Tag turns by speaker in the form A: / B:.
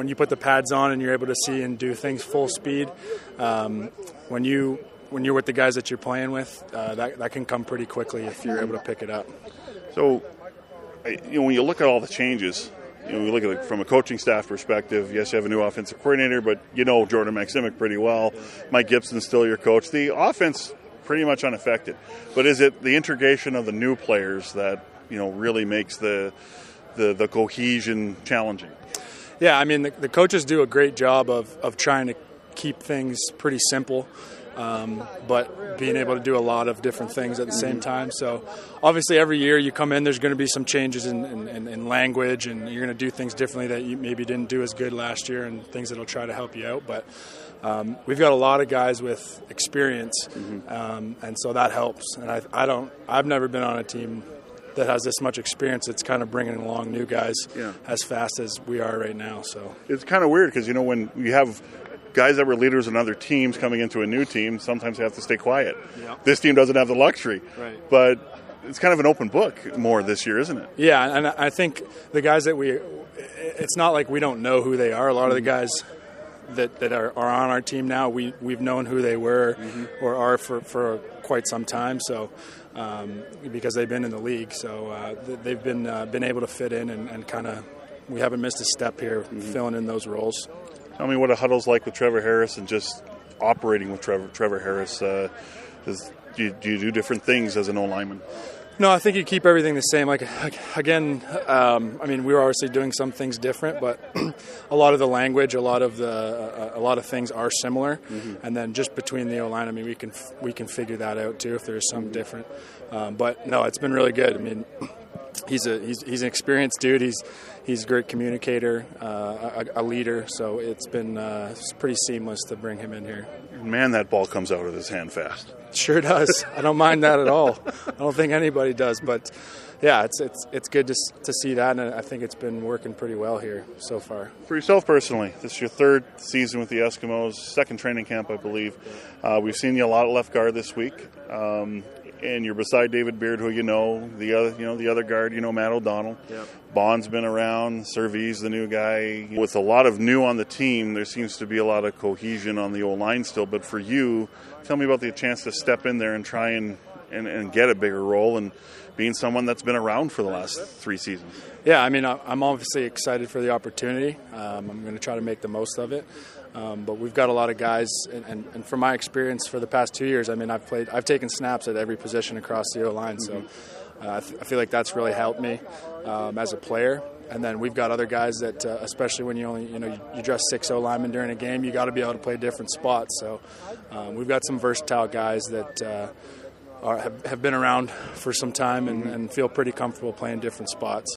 A: when you put the pads on and you're able to see and do things full speed, um, when you when you're with the guys that you're playing with, uh, that that can come pretty quickly if you're able to pick it up.
B: So, you know, when you look at all the changes, you know, we look at it from a coaching staff perspective. Yes, you have a new offensive coordinator, but you know Jordan Maksymic pretty well. Mike Gibson's still your coach. The offense pretty much unaffected. But is it the integration of the new players that you know really makes the the, the cohesion challenging?
A: Yeah, I mean the, the coaches do a great job of, of trying to keep things pretty simple. Um, but being able to do a lot of different things at the same time. So, obviously, every year you come in, there's going to be some changes in, in, in language, and you're going to do things differently that you maybe didn't do as good last year, and things that'll try to help you out. But um, we've got a lot of guys with experience, um, and so that helps. And I, I don't, I've never been on a team that has this much experience. It's kind of bringing along new guys
B: Yeah.
A: as fast as we are right now. So.
B: It's kind of weird because you know when you have guys that were leaders in other teams coming into a new team, sometimes they have to stay quiet.
A: Yeah.
B: This team doesn't have the luxury,
A: Right.
B: but it's kind of an open book more this year, isn't it?
A: Yeah, and I think the guys that we, it's not like we don't know who they are. A lot of the mm-hmm. guys that, that are, are on our team now, we, we've known who they were or are for, for quite some time. So, um, because they've been in the league, so uh, they've been uh, been able to fit in and, and kind of. We haven't missed a step here filling in those roles.
B: Tell me what a huddle's like with Trevor Harris and just operating with Trevor Trevor Harris. Uh, is, do, you, do you do different things as an O lineman?
A: No, I think you keep everything the same. Like again, um, I mean, we were obviously doing some things different, but a lot of the language, a lot of the, uh, a lot of things are similar. And then just between the O line, I mean, we can we can figure that out too if there's some different. Um, but no, it's been really good. I mean, he's a he's, he's an experienced dude. He's he's a great communicator, uh, a, a leader. So it's been uh, it's pretty seamless to bring him in here.
B: Man, that ball comes out of his hand fast.
A: Sure does. I don't mind that at all. I don't think anybody does, but yeah, it's it's it's good to to see that, and I think it's been working pretty well here so far.
B: For yourself personally, this is your third season with the Eskimos, second training camp, I believe. Uh, we've seen you a lot at left guard this week, um, and you're beside David Beard, who you know. The other, you know, the other guard, you know, Matt O'Donnell.
A: Yep.
B: Bond's been around. Servy's the new guy. With a lot of new on the team, there seems to be a lot of cohesion on the O line still. But for you, tell me about the chance to step in there and try and, and, and get a bigger role and being someone that's been around for the last three seasons.
A: Yeah, I mean, I'm obviously excited for the opportunity. Um, I'm going to try to make the most of it. Um, but we've got a lot of guys, and, and, and from my experience for the past two years, I mean, I've played, I've taken snaps at every position across the O line. So uh, I, th- I feel like that's really helped me um, as a player. And then we've got other guys that, uh, especially when you only, you know, you, you dress six O linemen during a game, you got to be able to play different spots. So um, we've got some versatile guys that. Uh, are, have, have been around for some time and, and feel pretty comfortable playing different spots.